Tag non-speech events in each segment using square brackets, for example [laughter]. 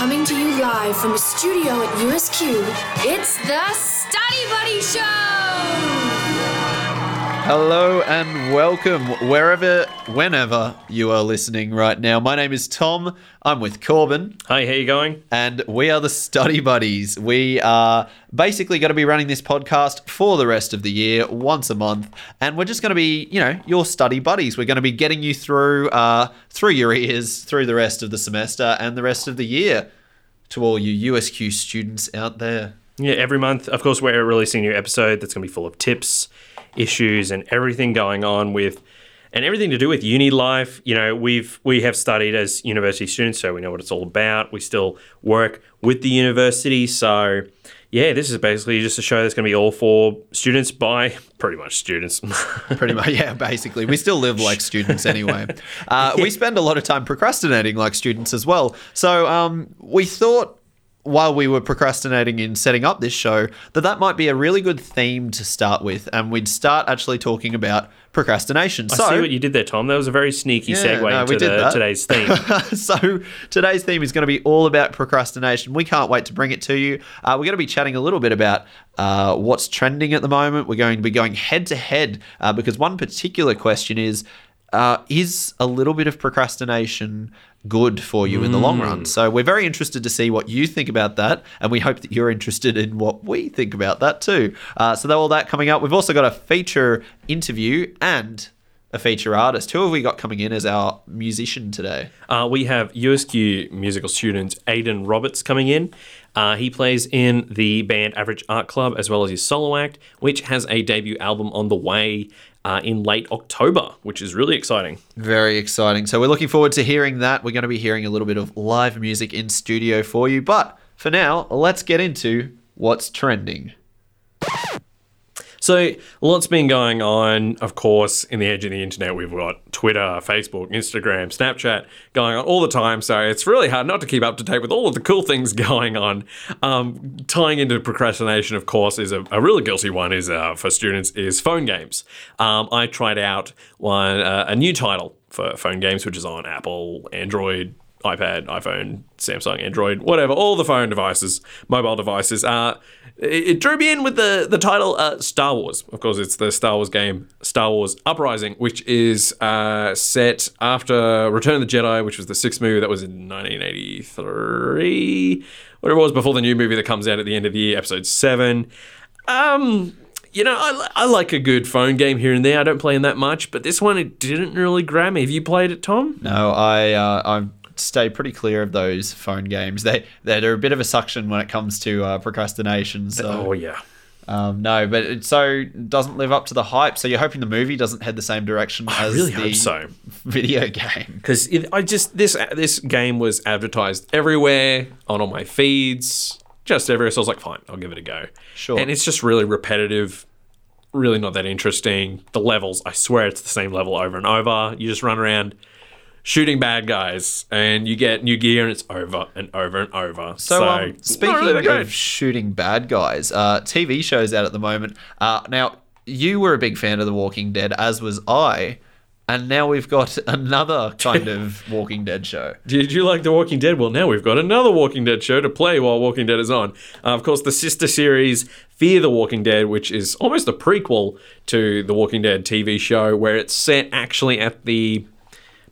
Coming to you live from a studio at USQ, it's the Study Buddy Show! Hello and welcome wherever, whenever you are listening right now. My name is Tom. I'm with Corbin, Hi, how you going? and we are the Study Buddies. We are basically going to be running this podcast for the rest of the year, once a month, and we're just going to be, you know, your study buddies. We're going to be getting you through, uh, through your ears, through the rest of the semester and the rest of the year. To all you USQ students out there. Yeah, every month, of course, we're releasing a new episode that's going to be full of tips, issues, and everything going on with, and everything to do with uni life. You know, we've we have studied as university students, so we know what it's all about. We still work with the university, so yeah, this is basically just a show that's going to be all for students by pretty much students. [laughs] Pretty much, yeah, basically. We still live like students anyway. [laughs] Uh, We spend a lot of time procrastinating like students as well. So um, we thought while we were procrastinating in setting up this show that that might be a really good theme to start with. And we'd start actually talking about procrastination. I so, see what you did there, Tom. That was a very sneaky Yeah, segue no, into the, today's theme. [laughs] so today's theme is going to be all about procrastination. We can't wait to bring it to you. Uh, we're going to be chatting a little bit about uh, what's trending at the moment. We're going to be going head to head uh, because one particular question is. Uh, is a little bit of procrastination good for you in the long run? So, we're very interested to see what you think about that, and we hope that you're interested in what we think about that too. Uh, so, all that coming up. We've also got a feature interview and a feature artist. Who have we got coming in as our musician today? Uh, we have USQ musical student Aidan Roberts coming in. Uh, he plays in the band Average Art Club as well as his solo act, which has a debut album on the way uh, in late October, which is really exciting. Very exciting. So we're looking forward to hearing that. We're going to be hearing a little bit of live music in studio for you. But for now, let's get into what's trending. So, lots been going on, of course, in the edge of the internet. We've got Twitter, Facebook, Instagram, Snapchat going on all the time. So, it's really hard not to keep up to date with all of the cool things [laughs] going on. Um, tying into procrastination, of course, is a, a really guilty one is uh, for students is phone games. Um, I tried out one uh, a new title for phone games, which is on Apple, Android, iPad, iPhone, Samsung, Android, whatever, all the phone devices, mobile devices. Uh, it, it drew me in with the the title uh, Star Wars. Of course, it's the Star Wars game Star Wars Uprising, which is uh, set after Return of the Jedi, which was the sixth movie that was in 1983, whatever it was before the new movie that comes out at the end of the year, Episode Seven. Um, you know, I, I like a good phone game here and there. I don't play in that much, but this one it didn't really grab me. Have you played it, Tom? No, I uh, stay pretty clear of those phone games. They they're a bit of a suction when it comes to uh, procrastination. So Oh yeah. um, no, but it so doesn't live up to the hype. So you're hoping the movie doesn't head the same direction I as really the hope so. video game. [laughs] because I just this this game was advertised everywhere on all my feeds, just everywhere. So I was like, fine, I'll give it a go. Sure. And it's just really repetitive, really not that interesting. The levels, I swear, it's the same level over and over. You just run around shooting bad guys, and you get new gear, and it's over and over and over. So, um, speaking really of shooting bad guys, uh, TV shows out at the moment. Uh, now, you were a big fan of The Walking Dead, as was I, and now we've got [laughs] another kind of [laughs] Walking Dead show. Did you like The Walking Dead? Well, now we've got another Walking Dead show to play while Walking Dead is on. Uh, of course, the sister series Fear the Walking Dead, which is almost a prequel to the Walking Dead TV show, where it's set actually at the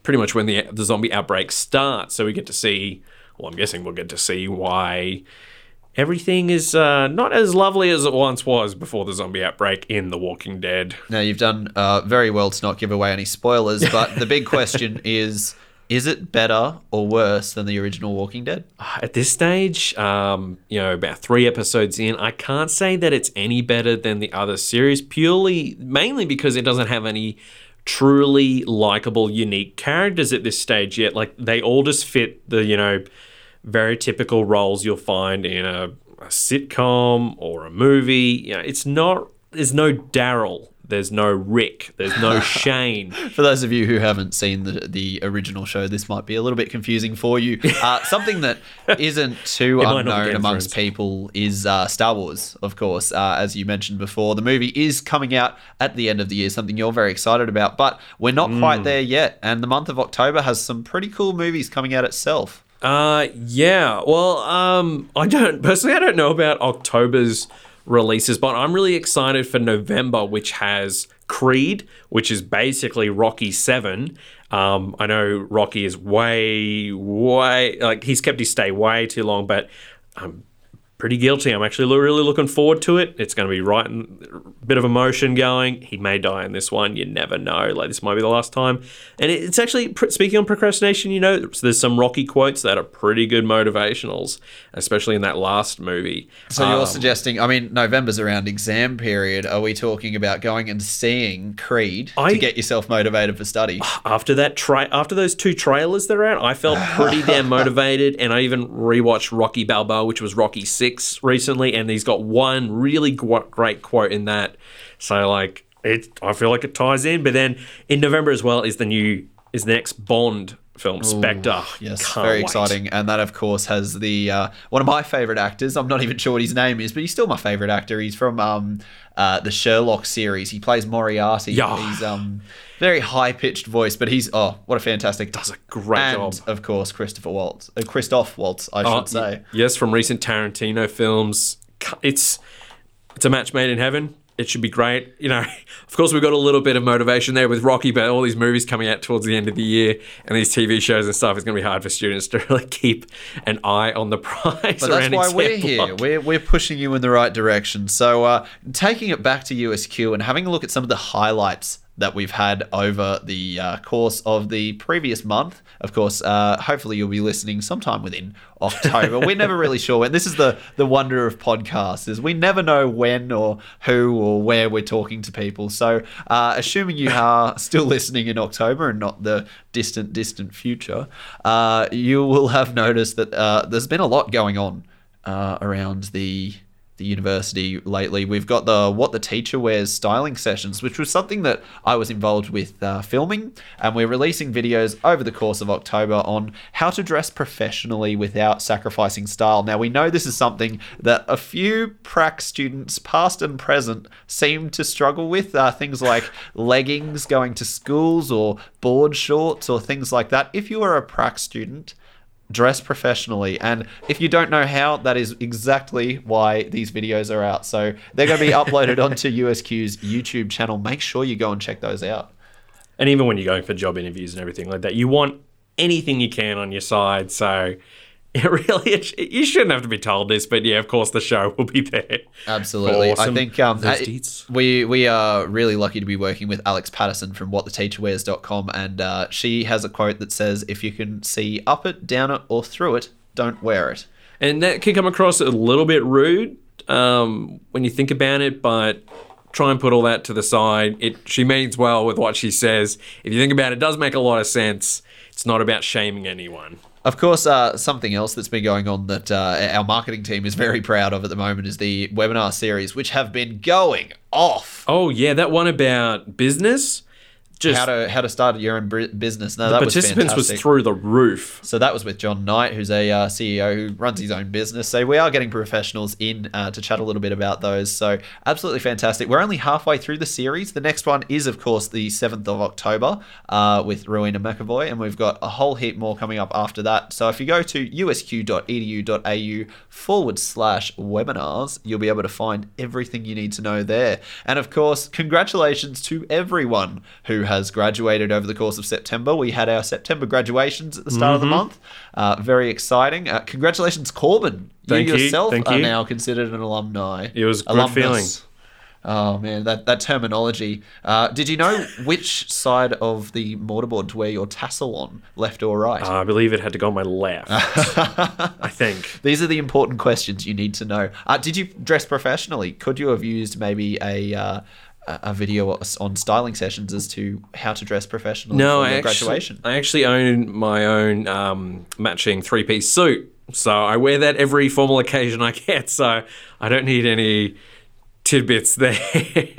pretty much when the the zombie outbreak starts. So we get to see. Well, I'm guessing we'll get to see why everything is uh, not as lovely as it once was before the zombie outbreak in The Walking Dead. Now, you've done uh, very well to not give away any spoilers, [laughs] but the big question is is it better or worse than the original Walking Dead? At this stage, um, you know, about three episodes in, I can't say that it's any better than the other series, purely, mainly because it doesn't have any truly likable, unique characters at this stage yet. Like, they all just fit the, you know, very typical roles you'll find in a, a sitcom or a movie. You know, it's not, there's no Daryl. There's no Rick. There's no [laughs] Shane. For those of you who haven't seen the, the original show, this might be a little bit confusing for you. [laughs] Uh, something that isn't too It might not be unknown amongst people is uh, Star Wars, of course. Uh, as you mentioned before, the movie is coming out at the end of the year, something you're very excited about. But we're not Mm. quite there yet. And the month of October has some pretty cool movies coming out itself. Uh, yeah. Well, um, I don't personally. I don't know about October's releases, but I'm really excited for November, which has Creed, which is basically Rocky Seven. Um, I know Rocky is way, way like he's kept his stay way too long, but I'm pretty guilty. I'm actually really looking forward to it. It's going to be right, in, a bit of emotion going. He may die in this one. You never know. Like this might be the last time. And it's actually speaking on procrastination. You know, there's some Rocky quotes that are pretty good motivationals, especially in that last movie. So you're Um, suggesting? I mean, November's around exam period. Are we talking about going and seeing Creed I- to get yourself motivated for study? [sighs] after that tra- after those two trailers that are out, I felt pretty damn [laughs] motivated, and I even rewatched Rocky Balboa, which was Rocky Six recently, and he's got one really gr- great quote in that. So like it, I feel like it ties in. But then in November as well is the new is the next Bond film, Spectre. Yes, Can't very wait. exciting. And that, of course, has the uh, one of my favorite actors. I'm not even sure what his name is, but he's still my favorite actor. He's from um, uh, the Sherlock series. He plays Moriarty. Yeah. He's um, very high pitched voice, but he's oh, what a fantastic. Does a great and, job. of course, Christopher Waltz, uh, Christoph Waltz, I Uh, should say. Yes, from recent Tarantino films. It's it's a match made in heaven. It should be great. You know, [laughs] of course, we've got a little bit of motivation there with Rocky, but all these movies coming out towards the end of the year and these TV shows and stuff, it's going to be hard for students to [laughs] really keep an eye on the [laughs] prize. But that's why we're here. block. We're, we're pushing you in the right direction. So, uh, taking it back to USQ and having a look at some of the highlights that we've had over the uh, course of the previous month. Of course, uh, hopefully you'll be listening sometime within October. we're never really sure when. This is the the wonder of podcasts is we never know when or who or where we're talking to people. So, uh, assuming you are still listening in October and not the distant, distant future, uh, you will have noticed that uh, there's been a lot going on uh, around the the university lately. We've got the What the Teacher Wears styling sessions, which was something that I was involved with uh, filming, and we're releasing videos over the course of October on how to dress professionally without sacrificing style. Now, we know this is something that a few prac students, past and present, seem to struggle with. Uh, things like [laughs] leggings going to schools or board shorts or things like that. If you are a prac student, dress professionally. And if you don't know how, that is exactly why these videos are out. So they're going to be [laughs] uploaded onto USQ's YouTube channel. Make sure you go and check those out. And even when you're going for job interviews and everything like that, you want anything you can on your side. So [laughs] it really, it, you shouldn't have to be told this, but yeah, of course, the show will be there. Absolutely. I think um, Those deeds. We we are really lucky to be working with Alex Patterson from whattheteacherwears.com and uh, she has a quote that says if you can see up it, down it or through it, don't wear it. And that can come across a little bit rude um, when you think about it, but try and put all that to the side. It she means well with what she says. If you think about it, it does make a lot of sense. It's not about shaming anyone. Of course, uh, something else that's been going on that uh, our marketing team is very proud of at the moment is the webinar series, which have been going off. Oh yeah, that one about business. Just how to how to start your own business. No, the that participants was, fantastic. through the roof. So that was with John Knight, who's a uh, CEO who runs his own business. So we are getting professionals in uh, to chat a little bit about those. So absolutely fantastic. We're only halfway through the series. The next one is, of course, the 7th of October uh, with Rowena McAvoy, and we've got a whole heap more coming up after that. So if you go to usq.edu.au forward slash webinars, you'll be able to find everything you need to know there. And of course, congratulations to everyone who has graduated over the course of September. We had our September graduations at the start of the month. Uh, very exciting. Uh, congratulations, Corbin. Thank you you, yourself thank are you. now considered an alumni. It was a good Alumnus. feeling. Oh man, that, that terminology. Uh, did you know which side of the mortarboard to wear your tassel on, left or right? Uh, I believe it had to go on my left. [laughs] I think. These are the important questions you need to know. Uh, did you dress professionally? Could you have used maybe a uh, a video on styling sessions as to how to dress professionally No, for I actually, graduation? I actually own my own um, matching three piece suit. So I wear that every formal occasion I get. So I don't need any tidbits there.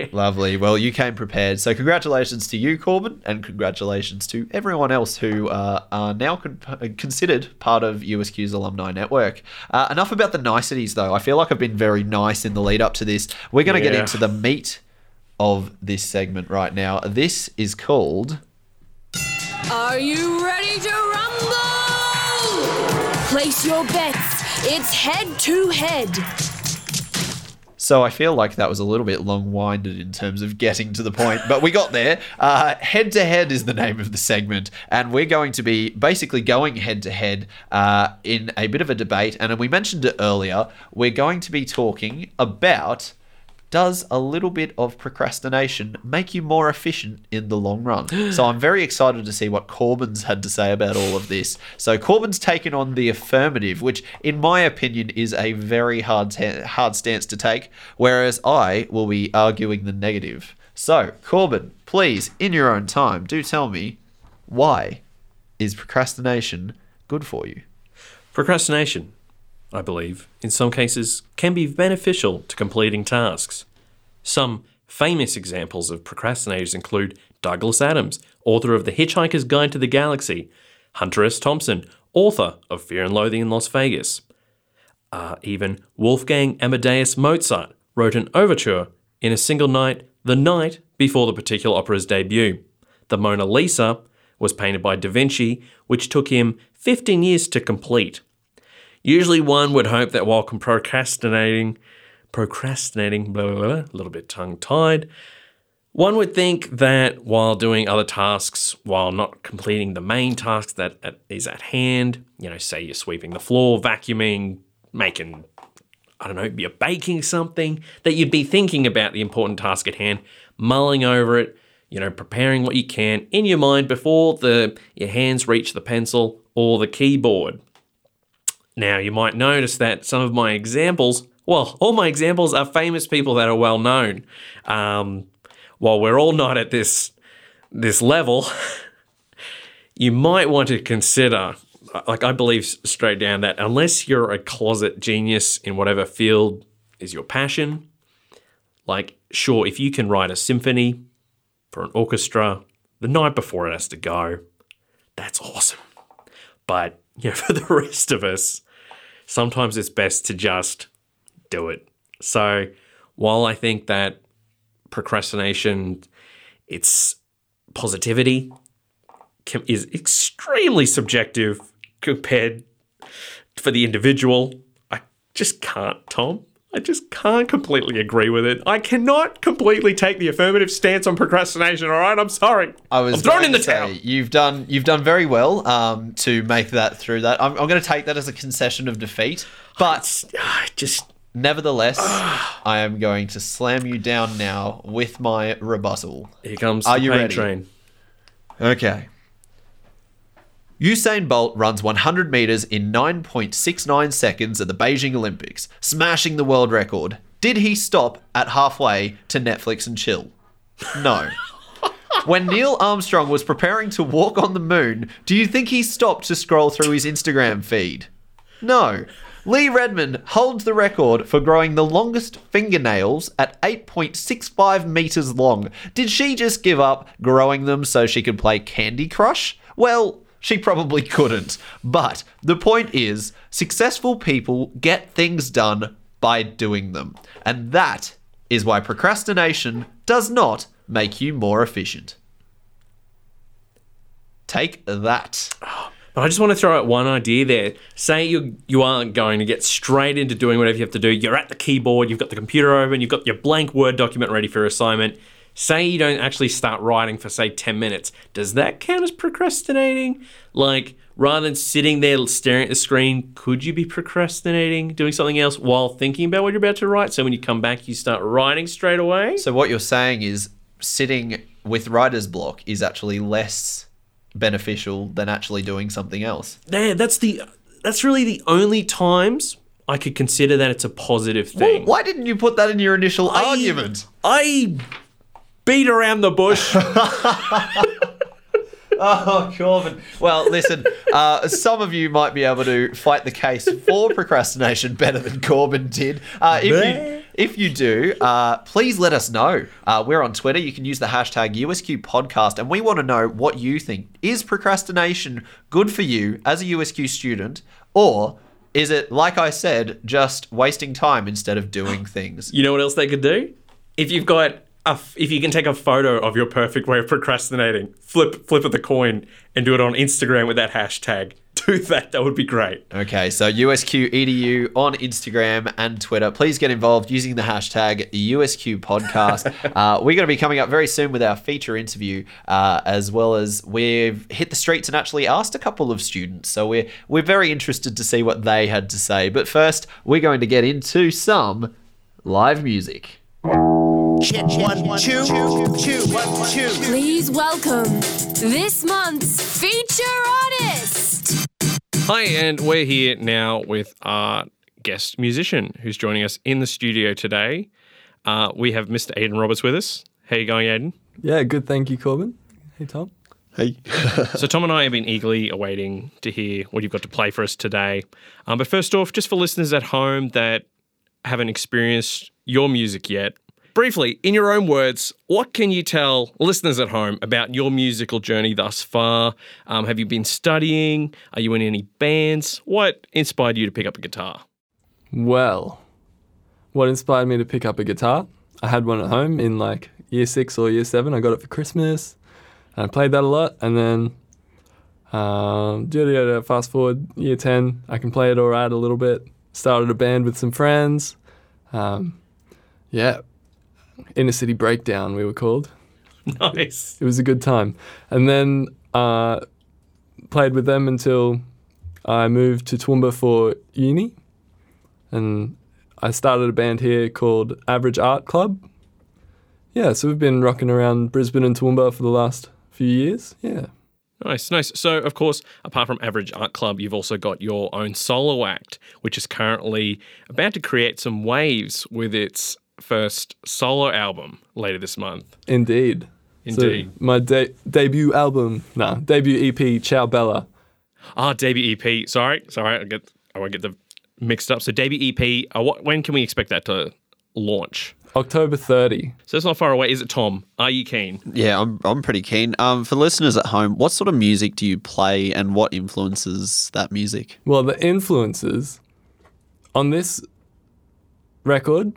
[laughs] Lovely. Well, you came prepared. So, congratulations to you, Corbin, and congratulations to everyone else who uh, are now con- considered part of USQ's alumni network. Uh, enough about the niceties, though. I feel like I've been very nice in the lead up to this. We're going to get into the meat of this segment right now. This is called. Are you ready to rumble? Place your bets. It's head to head. So I feel like that was a little bit long-winded in terms of getting to the point, but we got there. [laughs] Uh, head to head is the name of the segment, and we're going to be basically going head to head uh, in a bit of a debate. And we mentioned it earlier. We're going to be talking about does a little bit of procrastination make you more efficient in the long run? [gasps] so I'm very excited to see what Corbin's had to say about all of this. So Corbin's taken on the affirmative, which in my opinion is a very hard hard stance to take, whereas I will be arguing the negative. So Corbin, please, in your own time, do tell me why is procrastination good for you? Procrastination, I believe, in some cases can be beneficial to completing tasks. Some famous examples of procrastinators include Douglas Adams, author of The Hitchhiker's Guide to the Galaxy, Hunter S. Thompson, author of Fear and Loathing in Las Vegas. Uh, even Wolfgang Amadeus Mozart wrote an overture in a single night the night before the particular opera's debut. The Mona Lisa was painted by Da Vinci, which took him 15 years to complete. Usually, one would hope that while procrastinating, procrastinating, blah, blah, blah, a little bit tongue tied, one would think that while doing other tasks, while not completing the main task that is at- hand, you know, say you're sweeping the floor, vacuuming, making, I don't know, you're baking something, that you'd be thinking about the important task at hand, mulling over it, you know, preparing what you can in your mind before the your hands reach the pencil or the keyboard. Now, you might notice that some of my examples, well, all my examples are famous people that are well known. Um, while we're all not at this this level, [laughs] you might want to consider, like I believe straight down that unless you're a closet genius in whatever field is your passion, like sure, if you can write a symphony for an orchestra the night before it has to go, that's awesome. But you know, [laughs] for the rest of us, sometimes it's best to just do it. So while I think that procrastination, it's positivity, is extremely subjective compared for the individual. I just can't, Tom. I just can't completely agree with it. I cannot completely take the affirmative stance on procrastination. All right, I'm sorry. I was I'm thrown in the say, towel. You've done you've done very well um, to make that through that. I'm, I'm going to take that as a concession of defeat, but Ah, just nevertheless, I am going to slam you down now with my rebuttal. here comes Are the you pain ready? train. Okay. Usain Bolt runs 100 meters in 9.69 seconds at the Beijing Olympics, smashing the world record. Did he stop at halfway to Netflix and chill? No. [laughs] When Neil Armstrong was preparing to walk on the moon, do you think he stopped to scroll through his Instagram feed? No. Lee Redmond holds the record for growing the longest fingernails at 8.65 meters long. Did she just give up growing them so she could play Candy Crush? Well, she probably couldn't. But the point is, successful people get things done by doing them. And that is why procrastination does not make you more efficient. Take that. But I just want to throw out one idea there. Say you you aren't going to get straight into doing whatever you have to do. You're at the keyboard, you've got the computer open, you've got your blank Word document ready for assignment. Say you don't actually start writing for say 10 minutes. Does that count as procrastinating? Like rather than sitting there staring at the screen, could you be procrastinating, doing something else while thinking about what you're about to write? So when you come back, you start writing straight away? So what you're saying is sitting with writer's block is actually less beneficial than actually doing something else. Yeah, that's the that's really the only times I could consider that it's a positive thing. Why didn't you put that in your initial I- argument? I beat around the bush. [laughs] Oh, Corbin. Well, listen, uh, some of you might be able to fight the case for procrastination better than Corbin did. Uh, if, you, if you do, uh, please let us know. Uh, we're on Twitter. You can use the hashtag USQ podcast, and we want to know what you think. Is procrastination good for you as a USQ student, or is it, like I said, just wasting time instead of doing things? you know what else they could do? If you've got f- if you can take a photo of your perfect way of procrastinating, flip flip of the coin and do it on Instagram with that hashtag. [laughs] do that. That would be great. Okay, so USQ EDU on Instagram and Twitter. Please get involved using the hashtag USQ Podcast. [laughs] uh, we're going to be coming up very soon with our feature interview, uh, as well as we've hit the streets and actually asked a couple of students. So we're we're very interested to see what they had to say. But first, we're going to get into some live music. Check one, two, two, one, two. Please welcome this month's feature artist. Hi, and we're here now with our guest musician who's joining us in the studio today. Uh, we have Mr. Aiden Roberts with us. How you going, Aiden? Yeah, good. Thank you, Corbin. Hey, Tom. Hey. [laughs] So Tom and I have been eagerly awaiting to hear what you've got to play for us today. Um, but first off, just for listeners at home that haven't experienced your music yet, briefly, in your own words, what can you tell listeners at home about your musical journey thus far? Um, have you been studying? Are you in any bands? What inspired you to pick up a guitar? Well, what inspired me to pick up a guitar? I had one at home in like year six or year seven. I got it for Christmas, and I played that a lot. And then, um, fast forward year ten, I can play it all right a little bit. Started a band with some friends. Um, yeah, Inner City Breakdown, we were called. Nice. it was a good time. And then uh, played with them until I moved to Toowoomba for uni. And I started a band here called Average Art Club. Yeah, so we've been rocking around Brisbane and Toowoomba for the last few years. Yeah. Nice, nice. So, of course, apart from Average Art Club, you've also got your own solo act, which is currently about to create some waves with its first solo album later this month. Indeed. Indeed. So my de- debut album, no, debut EP, Ciao Bella. Ah, debut EP. Sorry, sorry, I get I won't get the mixed up. So debut EP. Uh, what, when can we expect that to launch? October 30. So it's not far away, is it, Tom? Are you keen? Yeah, I'm, I'm pretty keen. Um, for listeners at home, what sort of music do you play and what influences that music? Well, the influences on this record,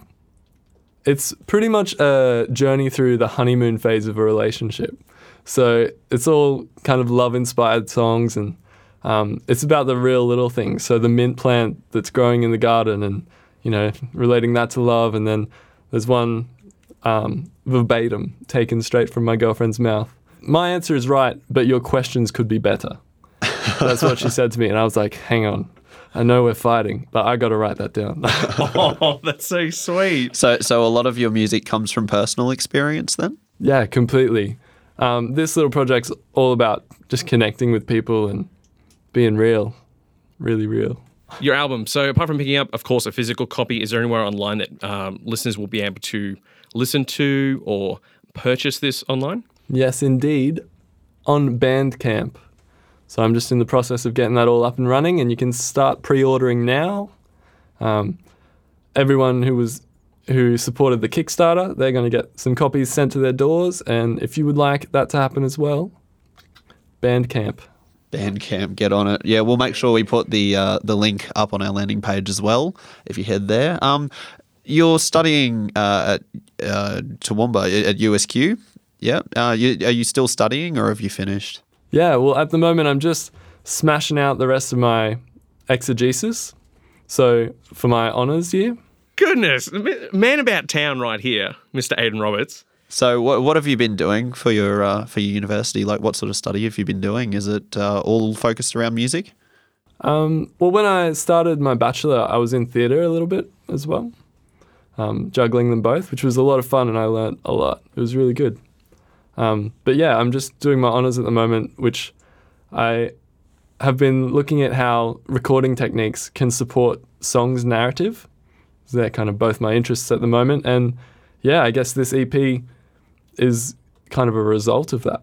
it's pretty much a journey through the honeymoon phase of a relationship. So it's all kind of love inspired songs and um, it's about the real little things. So the mint plant that's growing in the garden and, you know, relating that to love. And then there's one um, verbatim taken straight from my girlfriend's mouth. My answer is right, but your questions could be better. That's what she said to me. And I was like, hang on. I know we're fighting, but I got to write that down. [laughs] Oh, that's so sweet. So, so a lot of your music comes from personal experience then? yeah, completely. Um, this little project's all about just connecting with people and being real, really real. Your album. So apart from picking up, of course, a physical copy, is there anywhere online that um, listeners will be able to listen to or purchase this online? Yes, indeed, on Bandcamp. So I'm just in the process of getting that all up and running, and you can start pre-ordering now. Um, everyone who was who supported the Kickstarter, they're going to get some copies sent to their doors, and if you would like that to happen as well, Bandcamp. Bandcamp, get on it. Yeah, we'll make sure we put the uh, the link up on our landing page as well if you head there. Um, you're studying uh, at uh, Toowoomba at USQ. Yeah. Uh, you, are you still studying or have you finished? Yeah, well, at the moment, I'm just smashing out the rest of my exegesis. So for my honours year, Goodness, man about town right here, Mr. Aiden Roberts. So what what have you been doing for your uh, for your university? Like what sort of study have you been doing? Is it uh, all focused around music? Um, well, when I started my bachelor, I was in theatre a little bit as well, um, juggling them both, which was a lot of fun, and I learnt a lot. It was really good. Um, but yeah, I'm just doing my honours at the moment, which I have been looking at how recording techniques can support songs narrative. So they're kind of both my interests at the moment, and yeah, I guess this EP is kind of a result of that.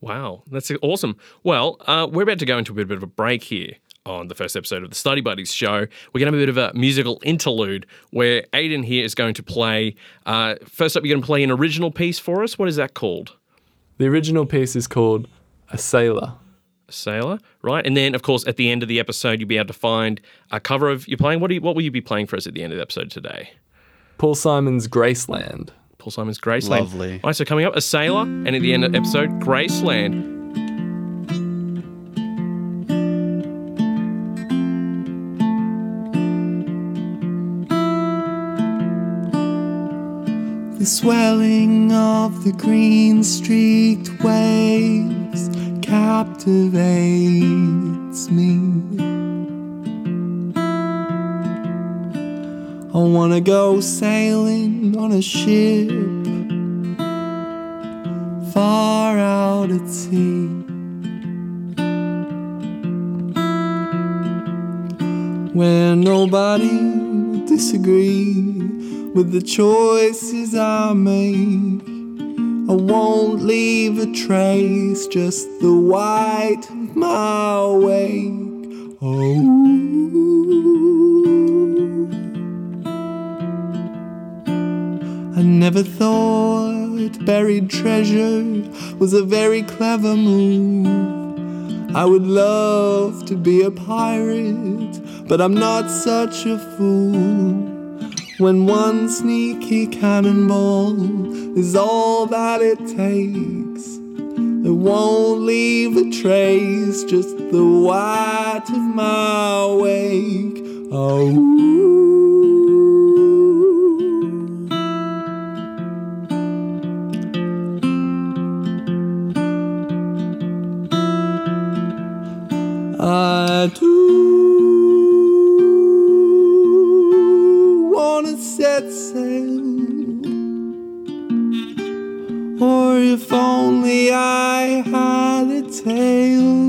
Wow, that's awesome. Well, uh, we're about to go into a bit of a break here on the first episode of the Study Buddies show. We're going to have a bit of a musical interlude where Aiden here is going to play. Uh, first up, you're going to play an original piece for us. What is that called? The original piece is called A Sailor. A sailor, right? And then, of course, at the end of the episode, you'll be able to find a cover of you're playing. What do you, What will you be playing for us at the end of the episode today? Paul Simon's Graceland. Paul Simon's Graceland. Lovely. All right, so coming up, a sailor, and at the end of the episode, Graceland. The swelling of the green streaked waves captivates me. I wanna go sailing on a ship far out at sea. Where nobody will disagree with the choices I make. I won't leave a trace, just the white of my wake. Oh. I never thought buried treasure was a very clever move. I would love to be a pirate, but I'm not such a fool. When one sneaky cannonball is all that it takes, it won't leave a trace, just the white of my wake. Oh. I had a tail.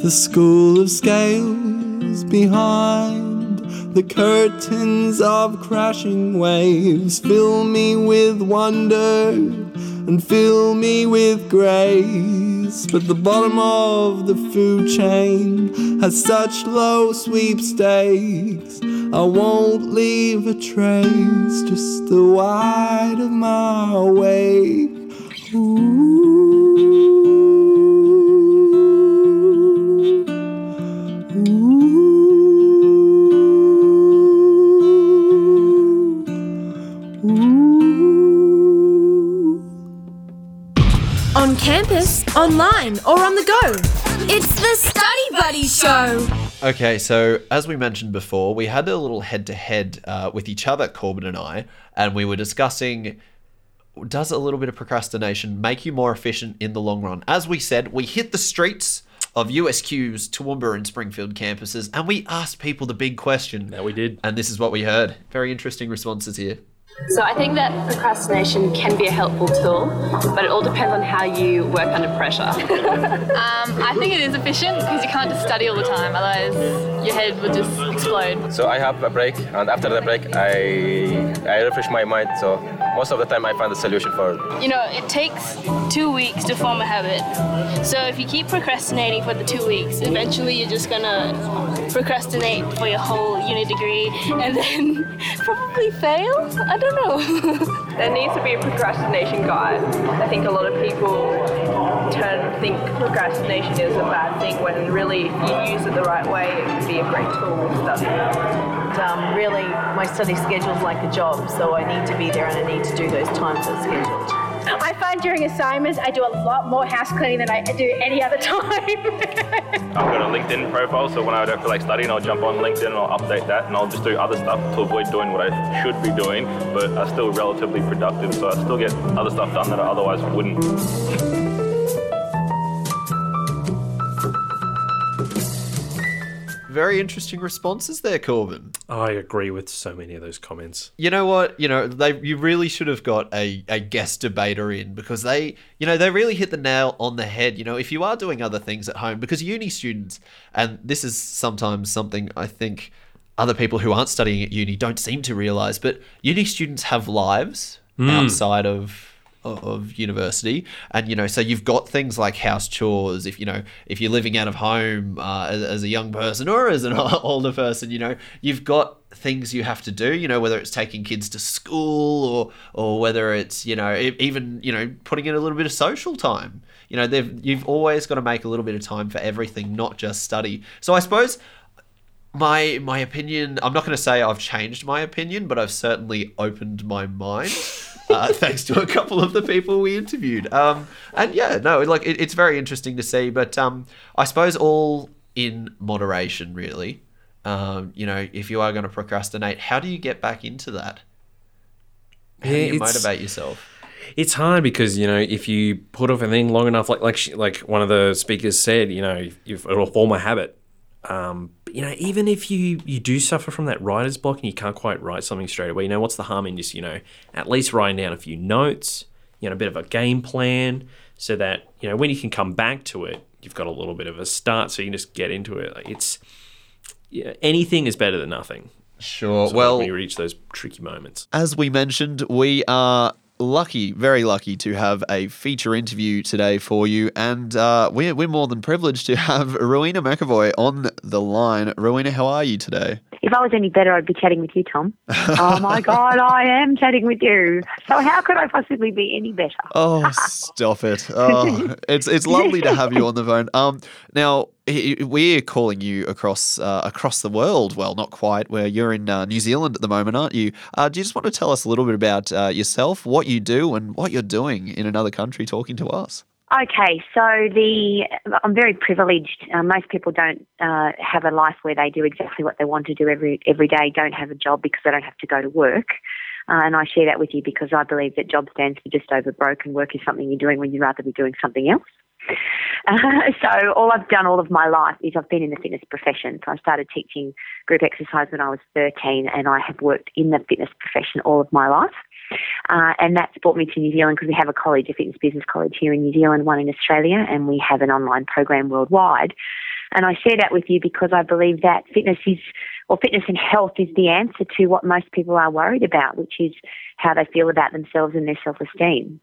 The school of scales behind the curtains of crashing waves fill me with wonder and fill me with grace. But the bottom of the food chain has such low sweepstakes. I won't leave a trace, just the white of my wake. On campus, online, or on the go. It's the Study Buddy Show. Okay, so as we mentioned before, we had a little head to head with each other, Corbin and I, and we were discussing does a little bit of procrastination make you more efficient in the long run? As we said, we hit the streets of USQ's Toowoomba and Springfield campuses and we asked people the big question. That we did. And this is what we heard. Very interesting responses here. So I think that procrastination can be a helpful tool, but it all depends on how you work under pressure. [laughs] Um, I think it is efficient because you can't just study all the time, otherwise your head would just explode. So I have a break, and after the break, I I refresh my mind. So most of the time, I find the solution for it. You know, it takes two weeks to form a habit. So if you keep procrastinating for the two weeks, eventually you're just gonna procrastinate for your whole uni degree and then [laughs] probably fail. I don't know. [laughs] there needs to be a procrastination guide. I think a lot of people turn think procrastination is a bad thing when really if you use it the right way it can be a great tool to study. Um, really, my study schedule is like a job, so I need to be there and I need to do those times that's scheduled. I find during assignments I do a lot more house cleaning than I do any other [laughs] time. I've got a LinkedIn profile, so when I don't feel like studying, I'll jump on LinkedIn and I'll update that, and I'll just do other stuff to avoid doing what I should be doing, but are still relatively productive, so I still get other stuff done that I otherwise wouldn't. Very interesting responses there, Corbin. I agree with so many of those comments. You know what? You know, they you really should have got a, a guest debater in because they, you know, they really hit the nail on the head. You know, if you are doing other things at home, because uni students, and this is sometimes something I think other people who aren't studying at uni don't seem to realize, but uni students have lives hmm. outside of of university. And you know so you've got things like house chores if you know if you're living out of home uh, as, as a young person or as an [laughs] older person you know you've got things you have to do you know whether it's taking kids to school or or whether it's you know even you know putting in a little bit of social time. You know they've you've always got to make a little bit of time for everything not just study. So i suppose my my opinion i'm not going to say i've changed my opinion but i've certainly opened my mind [laughs] uh, [laughs] thanks to a couple of the people we interviewed um, and yeah no like it, it's very interesting to see but um, i suppose all in moderation really um, you know, if you are going to procrastinate, how do you get back into that? How Yeah, do you motivate yourself? It's hard because you know if you put off a thing long enough, like like she, like one of the speakers said, you know, if it'll form a habit. Um, but, you know, even if you you do suffer from that writer's block and you can't quite write something straight away, you know, what's the harm in just you know at least writing down a few notes, you know, a bit of a game plan, so that you know when you can come back to it, you've got a little bit of a start, so you can just get into it. Like, it's yeah, anything is better than nothing. Sure. So well, you reach those tricky moments. As we mentioned, we are lucky, very lucky to have a feature interview today for you. And uh, we're, we're more than privileged to have Rowena McAvoy on the line. Rowena, how are you today? If I was any better, I'd be chatting with you, Tom. [laughs] oh my God, I am chatting with you. So how could I possibly be any better? Oh, stop it! Oh, [laughs] it's it's lovely to have you on the phone. Um, now we're calling you across uh, across the world. Well, not quite. Where you're in uh, New Zealand at the moment, aren't you? Uh, do you just want to tell us a little bit about uh, yourself, what you do, and what you're doing in another country, talking to us? Okay, so the I'm very privileged. Uh, most people don't uh, have a life where they do exactly what they want to do every every day. Don't have a job because they don't have to go to work. Uh, and I share that with you because I believe that job stands for just over broke, and work is something you're doing when you'd rather be doing something else. Uh, [laughs] so all I've done all of my life is I've been in the fitness profession. So I started teaching group exercise when I was 13, and I have worked in the fitness profession all of my life. Uh, and that's brought me to New Zealand because we have a college, a fitness business college here in New Zealand, one in Australia, and we have an online program worldwide. And I share that with you because I believe that fitness is, or fitness and health is the answer to what most people are worried about, which is how they feel about themselves and their self esteem.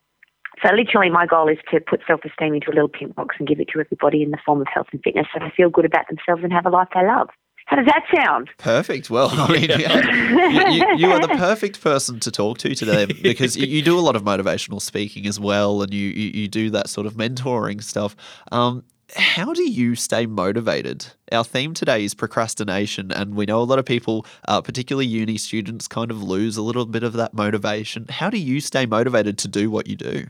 So literally my goal is to put self-esteem into a little pink box and give it to everybody in the form of health and fitness so they feel good about themselves and have a life they love. How does that sound? Perfect. Well, I mean, yeah. you, you, you are the [laughs] perfect person to talk to today [laughs] because you, you do a lot of motivational speaking as well, and you, you, you do that sort of mentoring stuff. Um, how do you stay motivated? Our theme today is procrastination, and we know a lot of people, uh, particularly uni students, kind of lose a little bit of that motivation. How do you stay motivated to do what you do?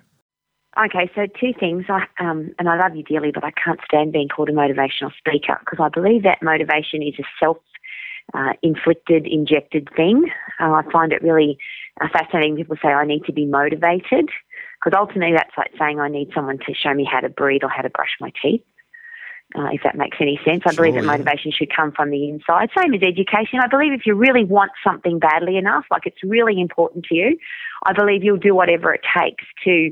Okay, so two things. I, um, and I love you dearly, but I can't stand being called a motivational speaker because I believe that motivation is a self uh, inflicted, injected thing. Uh, I find it really uh, fascinating. People say, I need to be motivated because ultimately that's like saying I need someone to show me how to breathe or how to brush my teeth. Uh, if that makes any sense. I believe that motivation should come from the inside. Same as education. I believe if you really want something badly enough, like it's really important to you, I believe you'll do whatever it takes to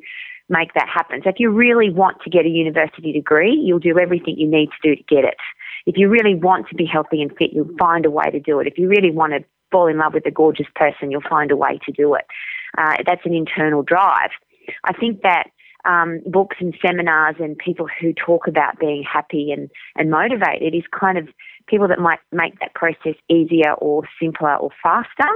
make that happen. So if you really want to get a university degree, you'll do everything you need to do to get it. If you really want to be healthy and fit, you'll find a way to do it. If you really want to fall in love with a gorgeous person, you'll find a way to do it. Uh, that's an internal drive. I think that um, books and seminars and people who talk about being happy and, and motivated is kind of people that might make that process easier or simpler or faster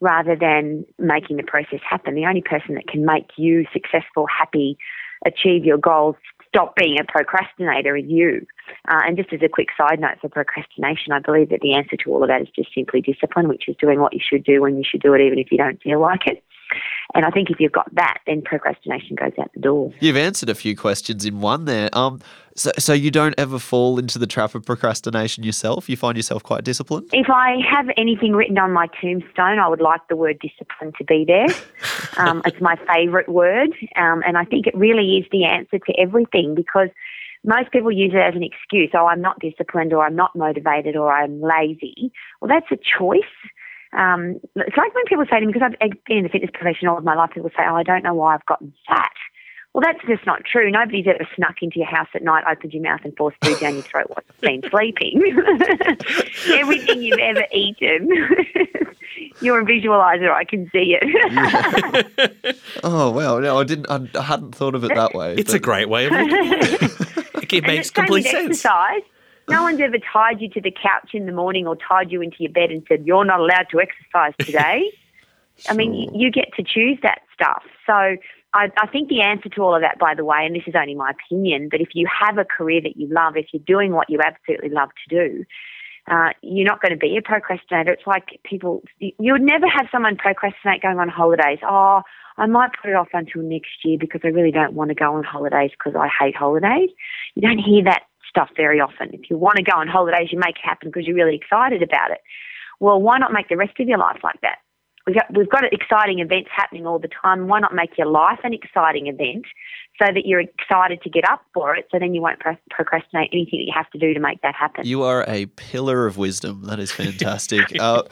rather than making the process happen. The only person that can make you successful, happy, achieve your goals, stop being a procrastinator is you. Uh, and just as a quick side note for procrastination, I believe that the answer to all of that is just simply discipline, which is doing what you should do when you should do it, even if you don't feel like it. And I think if you've got that, then procrastination goes out the door. You've answered a few questions in one there. Um, so, so you don't ever fall into the trap of procrastination yourself? You find yourself quite disciplined? If I have anything written on my tombstone, I would like the word discipline to be there. [laughs] Um, it's my favourite word, um, and I think it really is the answer to everything because most people use it as an excuse. Oh, I'm not disciplined, or I'm not motivated, or I'm lazy. Well, that's a choice. Um, it's like when people say to me, because I've been in the fitness profession all of my life, people say, oh, I don't know why I've gotten fat. Well, that's just not true. Nobody's ever snuck into your house at night, opened your mouth, and forced food down your throat while you've been sleeping. [laughs] Everything you've ever eaten, [laughs] you're a visualizer. I can see it. [laughs] Oh wow! No, I didn't. I, I hadn't thought of it that way. It's a great way of looking at it. It And makes it's same complete with sense. Exercise. No one's ever tied you to the couch in the morning or tied you into your bed and said, You're not allowed to exercise today. I mean, you, you get to choose that stuff. So I, I think the answer to all of that, by the way, and this is only my opinion, but if you have a career that you love, if you're doing what you absolutely love to do, uh, you're not going to be a procrastinator. It's like people, you would never have someone procrastinate going on holidays. Oh, I might put it off until next year because I really don't want to go on holidays because I hate holidays. You don't hear that stuff very often. If you want to go on holidays, you make it happen because you're really excited about it. Well, why not make the rest of your life like that? We've got, we've got exciting events happening all the time. Why not make your life an exciting event so that you're excited to get up for it so then you won't pro- procrastinate anything that you have to do to make that happen? You are a pillar of wisdom. That is fantastic. [laughs] uh,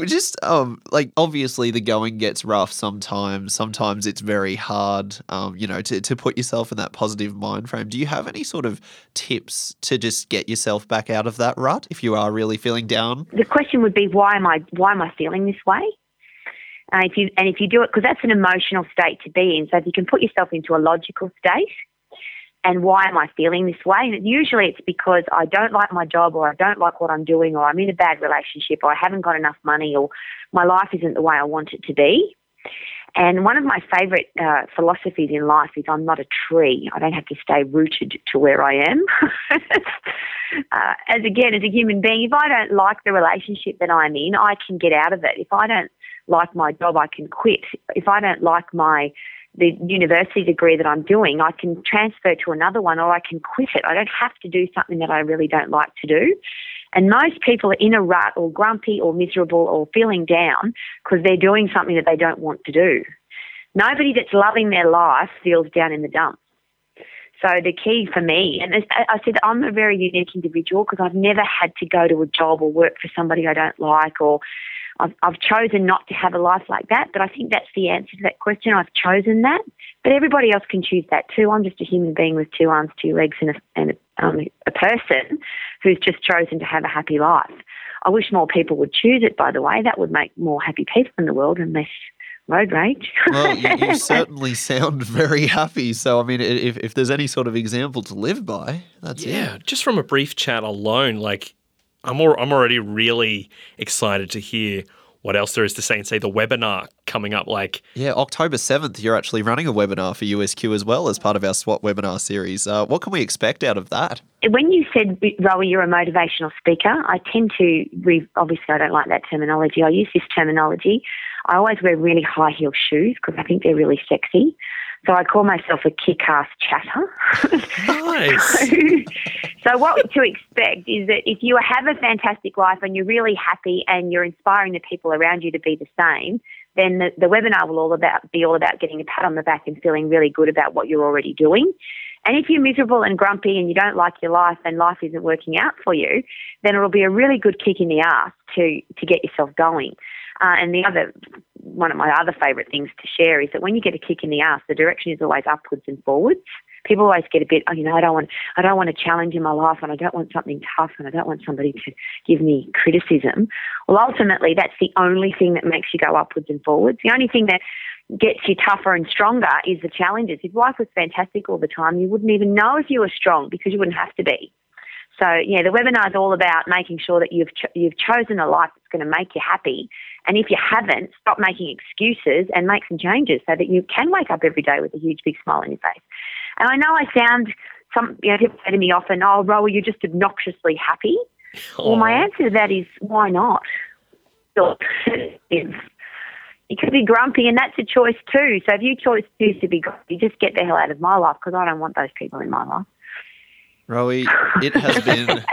[laughs] just um, like obviously the going gets rough sometimes. Sometimes it's very hard, um, you know, to, to put yourself in that positive mind frame. Do you have any sort of tips to just get yourself back out of that rut if you are really feeling down? the question would be why am I why am I feeling this way? Uh, if you and if you do it because that's an emotional state to be in. So if you can put yourself into a logical state, and why am I feeling this way? And usually it's because I don't like my job, or I don't like what I'm doing, or I'm in a bad relationship, or I haven't got enough money, or my life isn't the way I want it to be. And one of my favourite uh, philosophies in life is I'm not a tree. I don't have to stay rooted to where I am. [laughs] uh, as again, as a human being, if I don't like the relationship that I'm in, I can get out of it. If I don't like my job, I can quit. If I don't like my the university degree that I'm doing, I can transfer to another one or I can quit it. I don't have to do something that I really don't like to do. And most people are in a rut or grumpy or miserable or feeling down because they're doing something that they don't want to do. Nobody that's loving their life feels down in the dumps. So the key for me, and I said, I'm a very unique individual because I've never had to go to a job or work for somebody I don't like or I've, I've chosen not to have a life like that, but I think that's the answer to that question. I've chosen that, but everybody else can choose that too. I'm just a human being with two arms, two legs, and a, and a, um, a person who's just chosen to have a happy life. I wish more people would choose it. By the way, that would make more happy people in the world and less road rage. Well, you, you [laughs] certainly sound very happy. So, I mean, if, if there's any sort of example to live by, that's yeah, it. just from a brief chat alone, like I'm al- I'm already really excited to hear what else there is to say and say the webinar coming up. Like, Yeah, October 7th, you're actually running a webinar for USQ as well as part of our SWAT webinar series. Uh, what can we expect out of that? when you said, Rowie, you're a motivational speaker, I tend to, re- obviously, I don't like that terminology. I use this terminology. I always wear really high heel shoes because I think they're really sexy. So I call myself a kick ass chatter. nice. [laughs] so, what to expect is that if you have a fantastic life and you're really happy and you're inspiring the people around you to be the same, then the, the webinar will all about be all about getting a pat on the back and feeling really good about what you're already doing. And if you're miserable and grumpy and you don't like your life and life isn't working out for you, then it'll be a really good kick in the ass to to get yourself going. Uh, and the other one of my other favourite things to share is that when you get a kick in the ass, the direction is always upwards and forwards. People always get a bit, oh, you know, I don't want, I don't want a challenge in my life, and I don't want something tough, and I don't want somebody to give me criticism. Well, ultimately, that's the only thing that makes you go upwards and forwards. The only thing that gets you tougher and stronger is the challenges. If life was fantastic all the time, you wouldn't even know if you were strong because you wouldn't have to be. So yeah, the webinar is all about making sure that you've ch- you've chosen a life that's going to make you happy, and if you haven't, stop making excuses and make some changes so that you can wake up every day with a huge big smile on your face. And I know I sound some you know people say to me often, "Oh, Rowie, you're just obnoxiously happy." Well, my answer to that is why not? You could be grumpy, and that's a choice too. So if you choose choose to be grumpy, just get the hell out of my life because I don't want those people in my life. Rowie, it has [laughs] been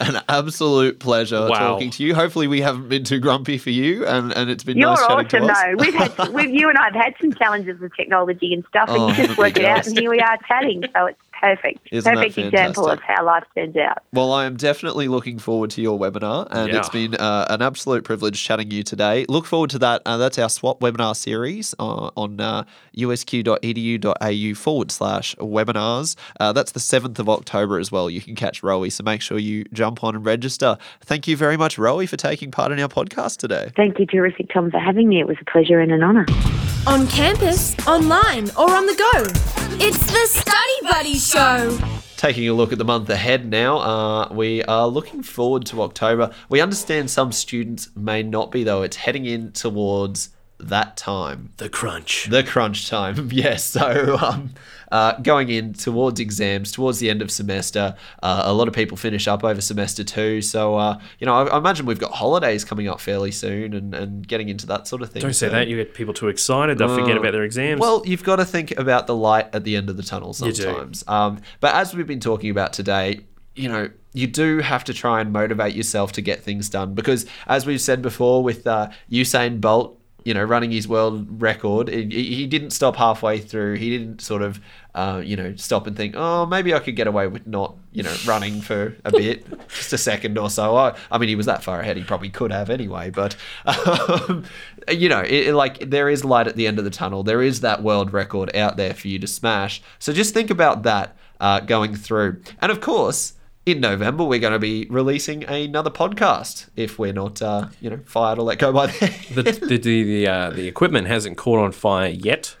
an absolute pleasure Wow. talking to you. Hopefully, we haven't been too grumpy for you, and, and it's been You're nice chatting to us. though. We've had, we've, you and I have had some challenges with technology and stuff, and [laughs] Oh, you just work it out, and here we are chatting. So it's perfect. Isn't that perfect example of how life turns out. Well, I am definitely looking forward to your webinar, and it's been uh, an absolute privilege chatting to you today. Look forward to that. Uh, that's our SWAT webinar series uh, on uh, usq.edu.au forward slash webinars. Uh, that's the 7th of October as well. You can catch Rowie, so make sure you jump on and register. Thank you very much, Rowie, for taking part in our podcast today. Thank you, terrific Tom, for having me. It was a pleasure and an honour. On campus, online, or on the go. It's the Study Buddy Show. Taking a look at the month ahead now, uh, we are looking forward to October. We understand some students may not be, though. It's heading in towards that time. The crunch. The crunch time, [laughs] yes. So, um, uh, going in towards exams, towards the end of semester, uh, a lot of people finish up over semester two. So, uh, you know, I, I imagine we've got holidays coming up fairly soon and, and getting into that sort of thing. Don't say So- that. You get people too excited. They'll forget about their exams. Well, you've got to think about the light at the end of the tunnel sometimes. Um, but as we've been talking about today, you know, you do have to try and motivate yourself to get things done because, as we've said before, with uh, Usain Bolt, you know, running his world record, he, didn't stop halfway through. He didn't sort of, uh, you know, stop and think, oh, maybe I could get away with not, you know, running for a bit, [laughs] just a second or so. I, I mean, he was that far ahead. He probably could have anyway, but, um, you know, it- like there is light at the end of the tunnel. There is that world record out there for you to smash. So just think about that uh, going through. And of course, in November, we're going to be releasing another podcast if we're not, uh, you know, fired or let go by then. [laughs] the the the the, uh, the equipment hasn't caught on fire yet.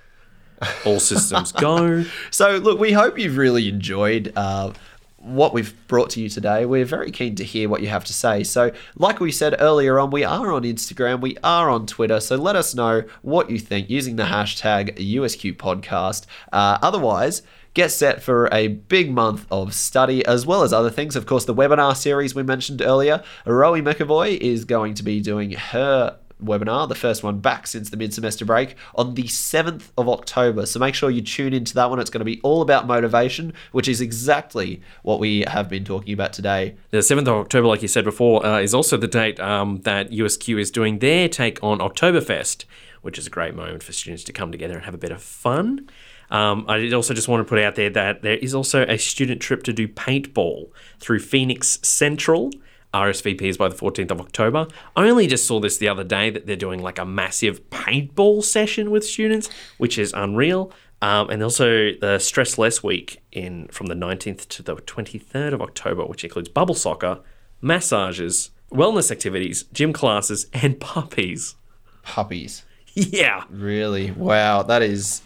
All systems go. [laughs] So, look, we hope you've really enjoyed uh, what we've brought to you today. We're very keen to hear what you have to say. So, like we said earlier on, we are on Instagram, we are on Twitter. So, let us know what you think using the hashtag USQ Podcast. Uh, otherwise, Get set for a big month of study as well as other things. Of course, the webinar series we mentioned earlier, Rowie McAvoy is going to be doing her webinar, the first one back since the mid semester break, on the 7th of October. So make sure you tune into that one. It's going to be all about motivation, which is exactly what we have been talking about today. The 7th of October, like you said before, uh, is also the date um, that USQ is doing their take on Oktoberfest, which is a great moment for students to come together and have a bit of fun. Um, I did also just want to put out there that there is also a student trip to do paintball through Phoenix Central. RSVP is by the 14th of October. I only just saw this the other day that they're doing like a massive paintball session with students, which is unreal. Um, and also the Stress Less Week in from the 19th to the 23rd of October, which includes bubble soccer, massages, wellness activities, gym classes, and puppies. Puppies. [laughs] Yeah. Really? Wow, that is.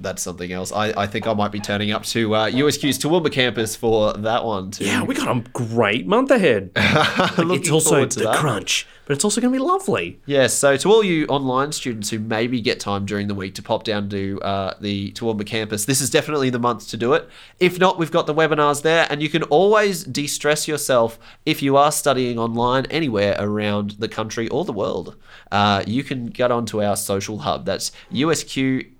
That's something else. I, I think I might be turning up to uh, USQ's Toowoomba campus for that one too. Yeah, we got a great month ahead. Like, it's also the that. crunch, but it's also going to be lovely. Yes, so to all you online students who maybe get time during the week to pop down to uh, the Toowoomba campus, this is definitely the month to do it. If not, we've got the webinars there, and you can always de stress yourself if you are studying online anywhere around the country or the world. Uh, you can get onto our social hub. That's usq.edu.au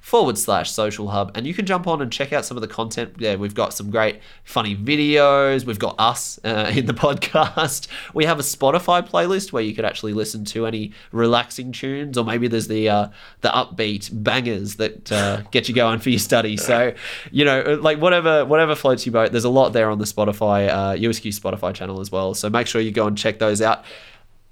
forward slash social hub, and you can jump on and check out some of the content there. We've got some great funny videos. We've got us uh, [laughs] in the podcast. We have a Spotify playlist where you could actually listen to any relaxing tunes, or maybe there's the uh, the upbeat bangers that uh, [laughs] get you going for your study. So, you know, like whatever whatever floats your boat. There's a lot there on the Spotify uh, USQ Spotify channel as well. So make sure you go and check those out.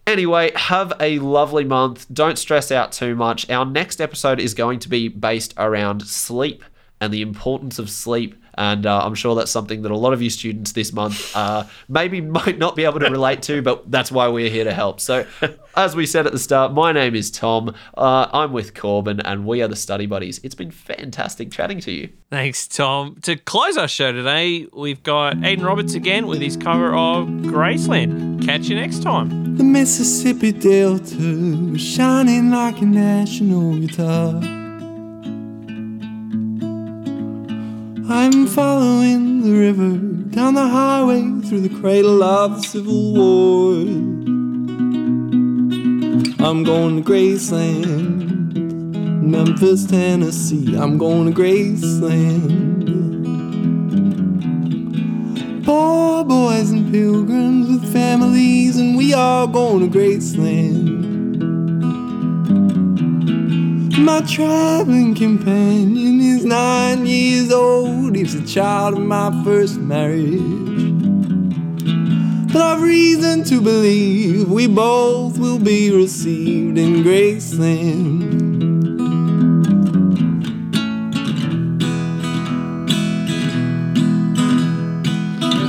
Anyway, have a lovely month. Don't stress out too much. Our next episode is going to be based around sleep and the importance of sleep. And uh, I'm sure that's something that a lot of you students this month uh, maybe might not be able to relate to, but that's why we're here to help. So, [laughs] as we said at the start, my name is Tom. Uh, I'm with Corbin, and we are the Study Buddies. It's been fantastic chatting to you. Thanks, Tom. To close our show today, we've got Aiden Roberts again with his cover of Graceland. Catch you next time. The Mississippi Delta was shining like a national guitar. I'm following the river down the highway through the cradle of the Civil War. I'm going to Graceland, Memphis, Tennessee. I'm going to Graceland. Poor boys and pilgrims with families, and we all going to Graceland. My traveling companion is nine years old. He's the child of my first marriage. But I've reason to believe we both will be received in Graceland.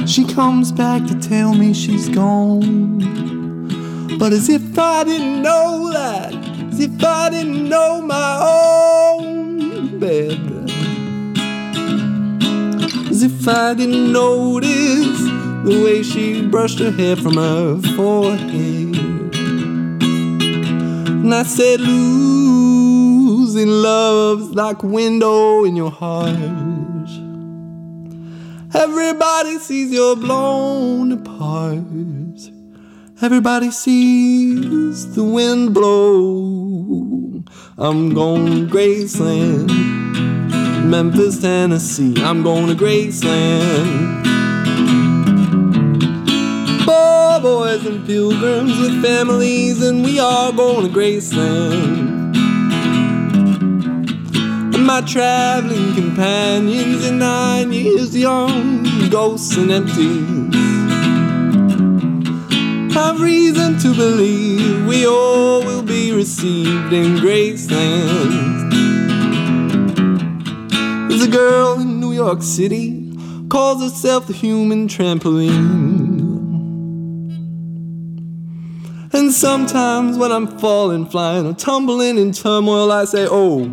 She comes back to tell me she's gone. But as if I didn't know that, if I didn't know my own bed. As if I didn't notice the way she brushed her hair from her forehead. And I said, losing love's like window in your heart. Everybody sees you're blown apart. Everybody sees the wind blow. I'm going to Graceland, Memphis, Tennessee. I'm going to Graceland. Poor boys and pilgrims with families, and we are going to Graceland. And my traveling companions in nine years young, ghosts and empties. Have reason to believe we all will be received in Graceland. There's a girl in New York City, calls herself the human trampoline. And sometimes when I'm falling, flying, or tumbling in turmoil, I say, Oh,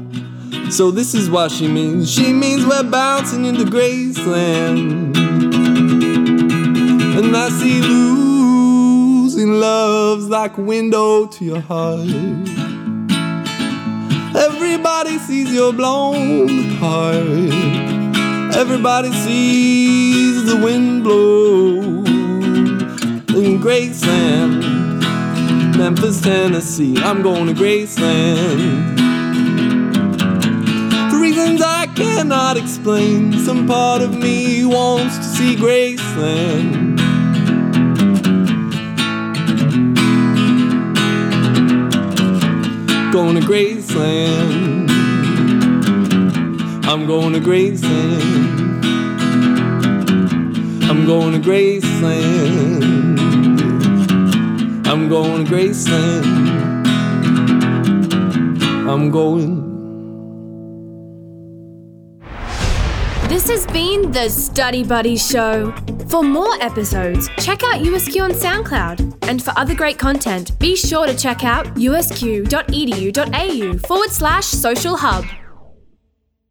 so this is what she means. She means we're bouncing into Graceland. And I see losing love's like a window to your heart. Everybody sees you're blown apart. Everybody sees the wind blow in Graceland. Memphis, Tennessee. I'm going to Graceland. For reasons I cannot explain, some part of me wants to see Graceland. Going to Graceland. I'm going to Graceland. I'm going to Graceland. I'm going to Graceland. I'm going. Has been the Study Buddy Show. For more episodes, check out USQ on SoundCloud. And for other great content, be sure to check out usq.edu.au forward slash social hub.